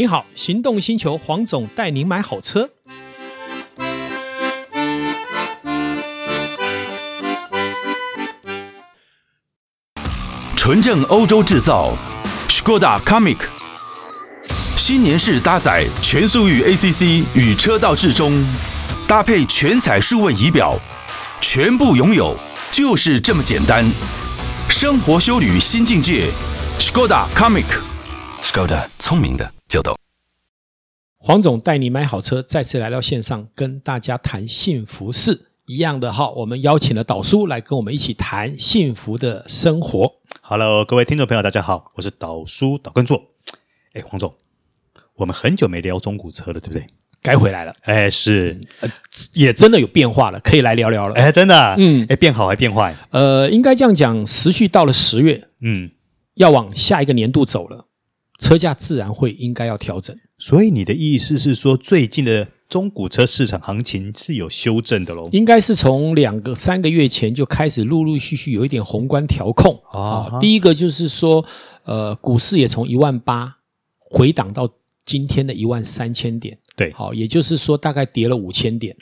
你好，行动星球黄总带您买好车。纯正欧洲制造，Skoda Comic，新年式搭载全速域 ACC 与车道智中，搭配全彩数位仪表，全部拥有就是这么简单。生活修旅新境界，Skoda Comic，Skoda 聪明的。黄总带你买好车，再次来到线上跟大家谈幸福事。一样的哈，我们邀请了导叔来跟我们一起谈幸福的生活。Hello，各位听众朋友，大家好，我是导叔导根座。哎，黄总，我们很久没聊中古车了，对不对？该回来了。哎，是、也真的有变化了，可以来聊聊了。哎，真的、啊，嗯，哎，变好还变坏？呃，应该这样讲，持续到了十月，嗯，要往下一个年度走了，车价自然会应该要调整。所以你的意思是说，最近的中古车市场行情是有修正的喽？应该是从两个三个月前就开始陆陆续续有一点宏观调控啊、哦。第一个就是说，呃，股市也从一万八回档到今天的一万三千点。对，好，也就是说大概跌了五千点。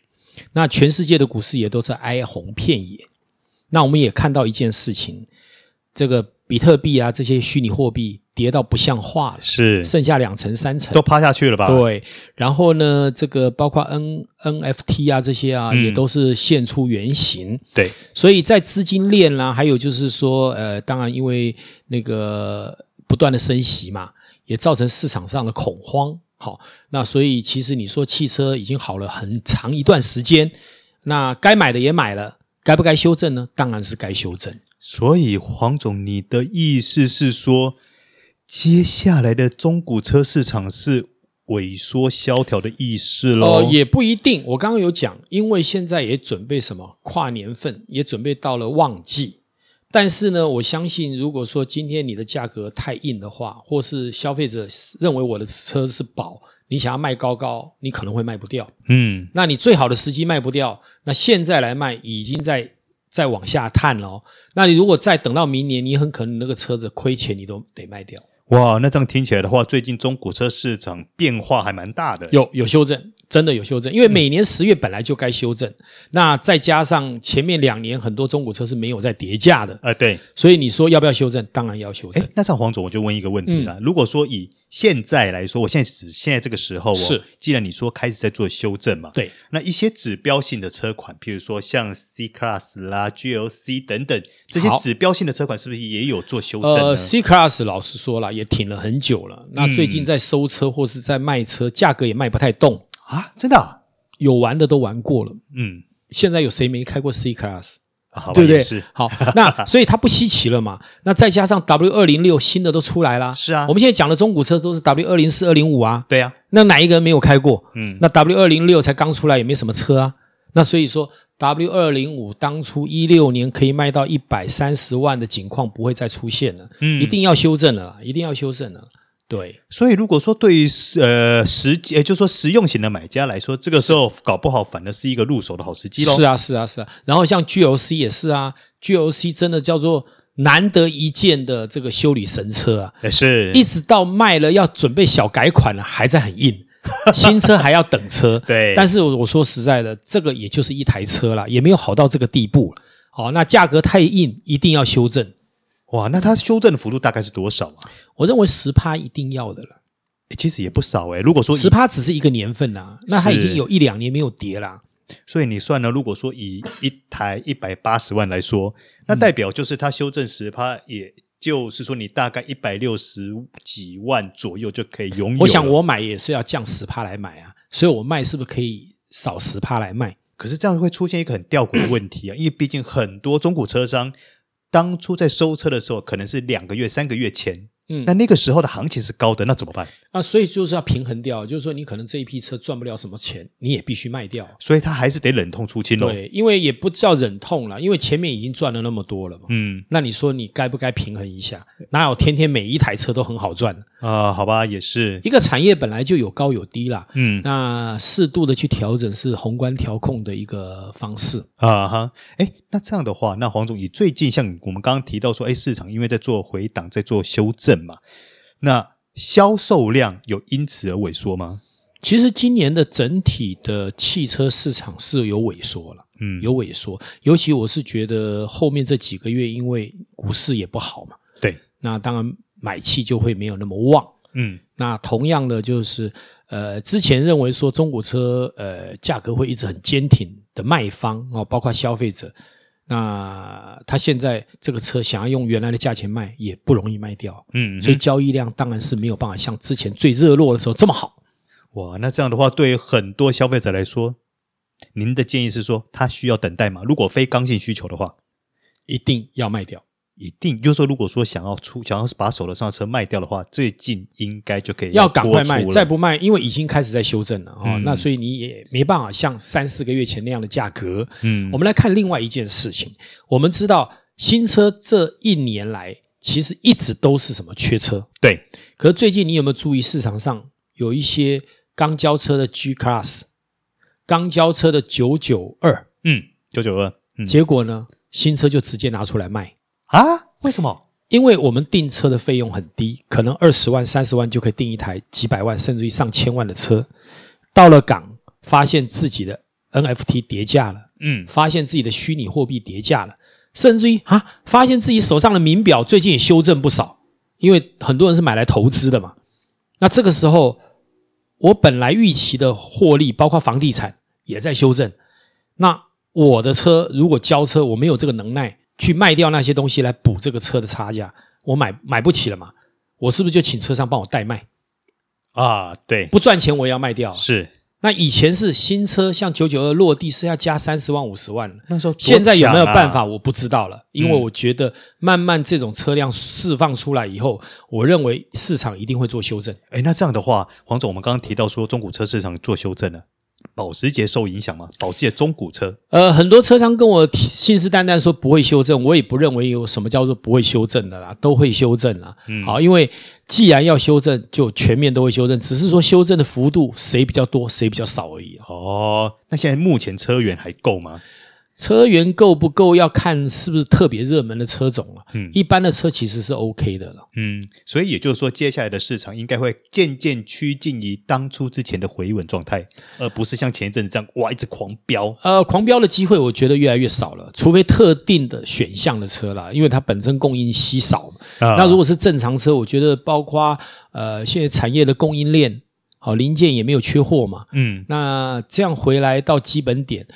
那全世界的股市也都是哀鸿遍野。那我们也看到一件事情，这个比特币啊，这些虚拟货币。跌到不像话了，是剩下两层三层都趴下去了吧？对，然后呢，这个包括 N NFT 啊这些啊，嗯、也都是现出原形。对，所以在资金链啦、啊，还有就是说，呃，当然因为那个不断的升息嘛，也造成市场上的恐慌。好，那所以其实你说汽车已经好了很长一段时间，那该买的也买了，该不该修正呢？当然是该修正。所以黄总，你的意思是说？接下来的中古车市场是萎缩萧条的意思喽？哦，也不一定。我刚刚有讲，因为现在也准备什么跨年份，也准备到了旺季。但是呢，我相信，如果说今天你的价格太硬的话，或是消费者认为我的车是宝，你想要卖高高，你可能会卖不掉。嗯，那你最好的时机卖不掉，那现在来卖已经在在往下探了。那你如果再等到明年，你很可能那个车子亏钱，你都得卖掉。哇，那这样听起来的话，最近中古车市场变化还蛮大的，有有修正，真的有修正，因为每年十月本来就该修正，嗯，那再加上前面两年很多中古车是没有在叠价的，呃，对，所以你说要不要修正？当然要修正。那这样黄总，我就问一个问题了，嗯，如果说以现在来说，我现在指现在这个时候哦，是，既然你说开始在做修正嘛，对，那一些指标性的车款，譬如说像 C Class 啦、GLC 等等这些指标性的车款，是不是也有做修正？呃，C Class 老实说了，也挺了很久了。那最近在收车或是在卖车，价格也卖不太动啊，真的啊？有玩的都玩过了，嗯，现在有谁没开过 C Class？好对不对？是好，那 所以它不稀奇了嘛。那再加上 W 二零六新的都出来了，是啊。我们现在讲的中古车都是 W 二零四、二零五啊。对啊。那哪一个人没有开过？嗯。那 W 二零六才刚出来，也没什么车啊。那所以说 W 二零五当初一六年可以卖到一百三十万的景况不会再出现了。嗯。一定要修正了，一定要修正了。对，所以如果说对于呃实际，就是说实用型的买家来说，这个时候搞不好反而是一个入手的好时机喽。是啊，是啊，是啊。然后像 GOC 也是啊，GOC 真的叫做难得一见的这个修理神车啊，也是一直到卖了要准备小改款了，还在很硬，新车还要等车。对，但是我说实在的，这个也就是一台车啦，也没有好到这个地步。好，那价格太硬，一定要修正。哇，那它修正的幅度大概是多少啊？我认为十趴一定要的了。其实也不少诶。如果说十趴只是一个年份呐，那它已经有一两年没有跌啦。所以你算呢？如果说以一台一百八十万来说，那代表就是它修正十趴，也就是说你大概一百六十几万左右就可以拥有。我想我买也是要降十趴来买啊，所以我卖是不是可以少十趴来卖？可是这样会出现一个很吊诡的问题啊，因为毕竟很多中古车商。当初在收车的时候，可能是两个月、三个月前。嗯，那那个时候的行情是高的，那怎么办？啊，所以就是要平衡掉，就是说你可能这一批车赚不了什么钱，你也必须卖掉，所以他还是得忍痛出清喽。对，因为也不叫忍痛了，因为前面已经赚了那么多了嘛。嗯，那你说你该不该平衡一下？哪有天天每一台车都很好赚啊？好吧，也是一个产业本来就有高有低啦。嗯，那适度的去调整是宏观调控的一个方式啊哈。哎，那这样的话，那黄总，你最近像我们刚刚提到说，哎，市场因为在做回档，在做修正。嘛，那销售量有因此而萎缩吗？其实今年的整体的汽车市场是有萎缩了，嗯，有萎缩。尤其我是觉得后面这几个月，因为股市也不好嘛，对，那当然买气就会没有那么旺。嗯，那同样的就是，呃，之前认为说中古车呃价格会一直很坚挺的卖方哦，包括消费者，那他现在这个车想要用原来的价钱卖，也不容易卖掉。嗯，所以交易量当然是没有办法像之前最热络的时候这么好。哇，那这样的话，对于很多消费者来说，您的建议是说，他需要等待吗？如果非刚性需求的话，一定要卖掉。一定就是说，如果说想要出，想要是把手头上的车卖掉的话，最近应该就可以要赶快卖，再不卖，因为已经开始在修正了啊。那所以你也没办法像三四个月前那样的价格。嗯，我们来看另外一件事情，我们知道新车这一年来其实一直都是什么缺车，对。可是最近你有没有注意市场上有一些？刚交车的 G Class，刚交车的九九二，嗯，九九二，结果呢，新车就直接拿出来卖啊？为什么？因为我们订车的费用很低，可能二十万、三十万就可以订一台几百万甚至于上千万的车。到了港，发现自己的 NFT 叠价了，嗯，发现自己的虚拟货币跌价了，甚至于啊，发现自己手上的名表最近也修正不少，因为很多人是买来投资的嘛。那这个时候。我本来预期的获利，包括房地产也在修正。那我的车如果交车，我没有这个能耐去卖掉那些东西来补这个车的差价，我买买不起了嘛？我是不是就请车商帮我代卖？啊，对，不赚钱我也要卖掉。是。那以前是新车，像九九二落地是要加三十万五十万，那时候、啊、现在有没有办法？我不知道了，因为我觉得慢慢这种车辆释放出来以后，我认为市场一定会做修正。哎，那这样的话，黄总，我们刚刚提到说中古车市场做修正了。保时捷受影响吗？保时捷中古车，呃，很多车商跟我信誓旦旦说不会修正，我也不认为有什么叫做不会修正的啦，都会修正啦。嗯，好，因为既然要修正，就全面都会修正，只是说修正的幅度谁比较多，谁比较少而已。哦，那现在目前车源还够吗？车源够不够要看是不是特别热门的车种了。嗯，一般的车其实是 OK 的了。嗯，所以也就是说，接下来的市场应该会渐渐趋近于当初之前的回稳状态，而不是像前一阵子这样哇一直狂飙。呃，狂飙的机会我觉得越来越少了，除非特定的选项的车啦，因为它本身供应稀少。啊，那如果是正常车，我觉得包括呃现在产业的供应链好零件也没有缺货嘛。嗯，那这样回来到基本点。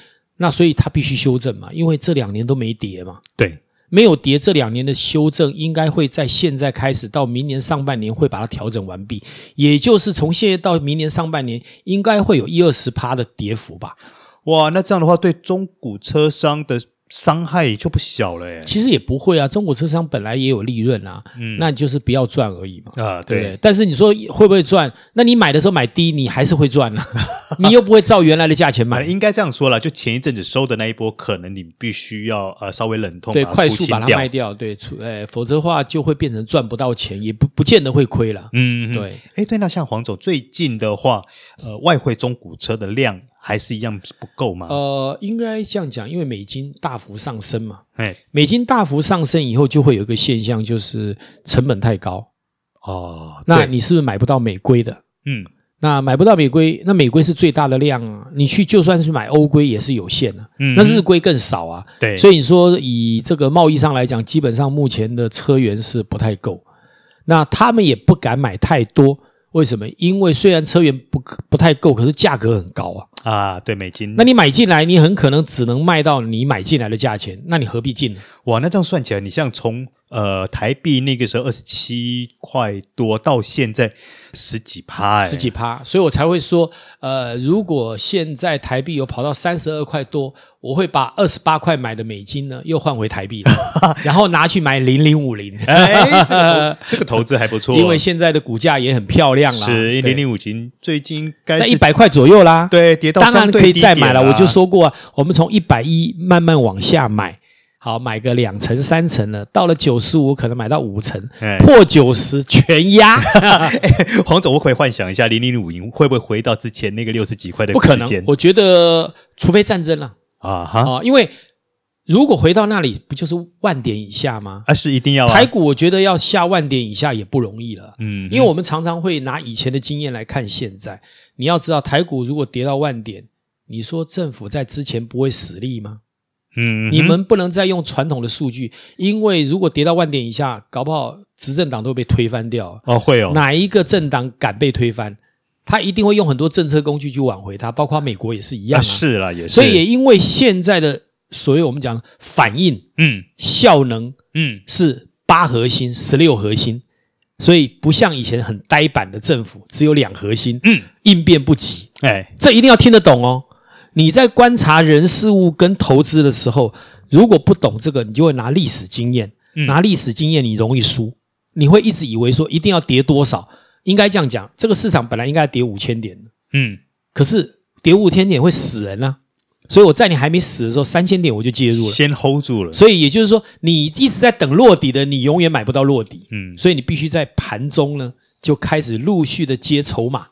那所以它必须修正嘛，因为这两年都没跌嘛。对，没有跌，这两年的修正应该会在现在开始到明年上半年会把它调整完毕，也就是从现在到明年上半年应该会有一二十趴的跌幅吧。哇，那这样的话对中古车商的。伤害就不小了耶，其实也不会啊，中国车商本来也有利润啊，嗯，那就是不要赚而已嘛，啊，对，对。但是你说会不会赚？那你买的时候买低，你还是会赚啊，你又不会照原来的价钱买。应该这样说了，就前一阵子收的那一波，可能你必须要呃稍微冷痛，对，快速把它卖掉，对，出，哎，否则的话就会变成赚不到钱，也不不见得会亏了，嗯，对。哎，对，那像黄总最近的话，呃，外汇中古车的量。还是一样不够吗？呃，应该这样讲，因为美金大幅上升嘛。哎，美金大幅上升以后，就会有一个现象，就是成本太高。哦，那你是不是买不到美规的？嗯，那买不到美规，那美规是最大的量啊。你去就算是买欧规也是有限的，啊，嗯，那日规更少啊。对，所以你说以这个贸易上来讲，基本上目前的车源是不太够，那他们也不敢买太多。为什么？因为虽然车源不不太够，可是价格很高啊！啊，对，美金。那你买进来，你很可能只能卖到你买进来的价钱，那你何必进呢？哇，那这样算起来，你像从呃台币那个时候二十七块多到现在十几趴，哎，十几趴，所以我才会说，呃，如果现在台币有跑到三十二块多。我会把二十八块买的美金呢，又换回台币，然后拿去买零零五零。哎，这个 这个投资还不错，因为现在的股价也很漂亮啦。是零零五零最近该在一百块左右啦。对，跌到当然可以再买了。我就说过，我们从一百一慢慢往下买，好买个两层三层了，到了九十五可能买到五层，破九十全压。黄总，我可以幻想一下零零五零会不会回到之前那个六十几块的？不可能，我觉得除非战争了。啊哈！啊，因为如果回到那里，不就是万点以下吗？啊，是一定要、啊。台股我觉得要下万点以下也不容易了。嗯，因为我们常常会拿以前的经验来看现在。你要知道，台股如果跌到万点，你说政府在之前不会死力吗？嗯，你们不能再用传统的数据，因为如果跌到万点以下，搞不好执政党都被推翻掉。哦，会哦。哪一个政党敢被推翻？他一定会用很多政策工具去挽回它，包括美国也是一样啊。啊是啦，也是。所以也因为现在的。所以我们讲反应，嗯，效能，嗯，是八核心、十六核心，所以不像以前很呆板的政府，只有两核心，嗯，应变不及，哎，这一定要听得懂哦。你在观察人事物跟投资的时候，如果不懂这个，你就会拿历史经验，嗯、拿历史经验你容易输，你会一直以为说一定要跌多少，应该这样讲，这个市场本来应该要跌五千点，嗯，可是跌五千点会死人啊。所以我在你还没死的时候，三千点我就介入了，先 hold 住了。所以也就是说，你一直在等落底的，你永远买不到落底。嗯，所以你必须在盘中呢，就开始陆续的接筹码，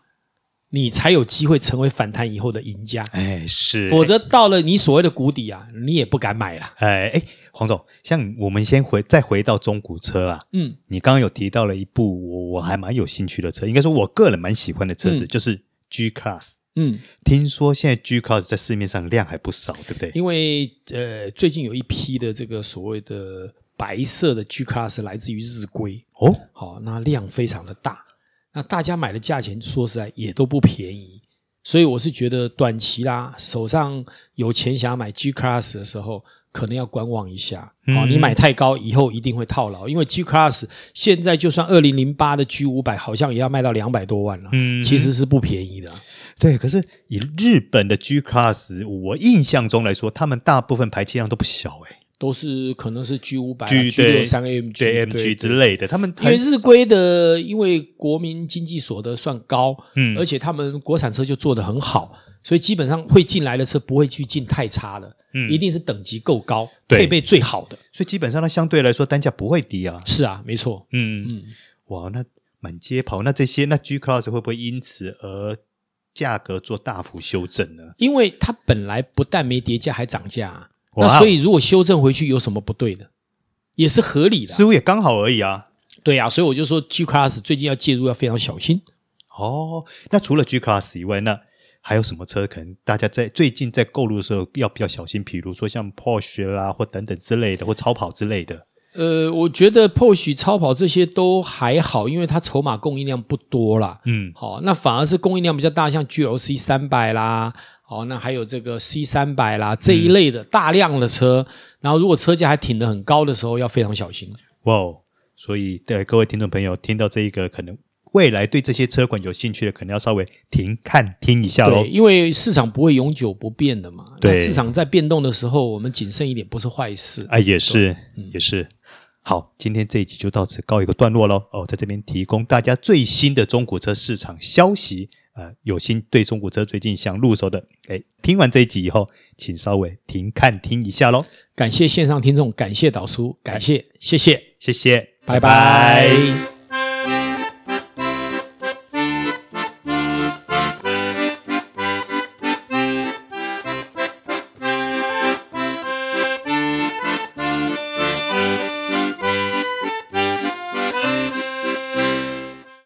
你才有机会成为反弹以后的赢家。哎，是，否则到了你所谓的谷底啊，你也不敢买了。哎哎，黄总，像我们先回再回到中古车啦。嗯，你刚刚有提到了一部我我还蛮有兴趣的车，应该说我个人蛮喜欢的车子，嗯、就是 G Class。嗯，听说现在 G Class 在市面上量还不少，对不对？因为呃，最近有一批的这个所谓的白色的 G Class 来自于日规哦，好，那量非常的大，那大家买的价钱说实在也都不便宜，所以我是觉得短期啦，手上有钱想要买 G Class 的时候，可能要观望一下。哦，你买太高，以后一定会套牢，因为 G Class 现在就算二零零八的 G 五百，好像也要卖到两百多万了，嗯，其实是不便宜的。对，可是以日本的 G Class，我印象中来说，他们大部分排气量都不小，哎，都是可能是 G 五百、G 六三 AMG、AMG 之类的。他们因为日规的，因为国民经济所得算高，嗯，而且他们国产车就做得很好，所以基本上会进来的车不会去进太差的，嗯，一定是等级够高，配备最好的，所以基本上它相对来说单价不会低啊。是啊，没错，嗯。嗯，哇，那满街跑，那这些那 G Class 会不会因此而？价格做大幅修正呢？因为它本来不但没跌价，还涨价啊。那所以如果修正回去有什么不对的，也是合理的啊。似乎也刚好而已啊。对啊，所以我就说 G Class 最近要介入要非常小心。哦，那除了 G Class 以外，那还有什么车可能大家在最近在购入的时候要比较小心？比如说像 Porsche 啦，或等等之类的，或超跑之类的。呃，我觉得 Porsche 超跑这些都还好，因为它筹码供应量不多啦。嗯，好，那反而是供应量比较大，像 GLC 三百啦，好，那还有这个 C 三百啦这一类的大量的车，嗯、然后如果车价还挺得很高的时候，要非常小心。哇哦，所以对各位听众朋友听到这一个可能。未来对这些车款有兴趣的，可能要稍微停看听一下喽。对，因为市场不会永久不变的嘛。对，市场在变动的时候，我们谨慎一点不是坏事。哎，也是，也是。好，今天这一集就到此告一个段落喽。哦，在这边提供大家最新的中古车市场消息。呃，有心对中古车最近想入手的，哎，听完这一集以后，请稍微停看听一下喽。感谢线上听众，感谢导叔，感谢，谢谢，谢谢，拜拜。拜拜。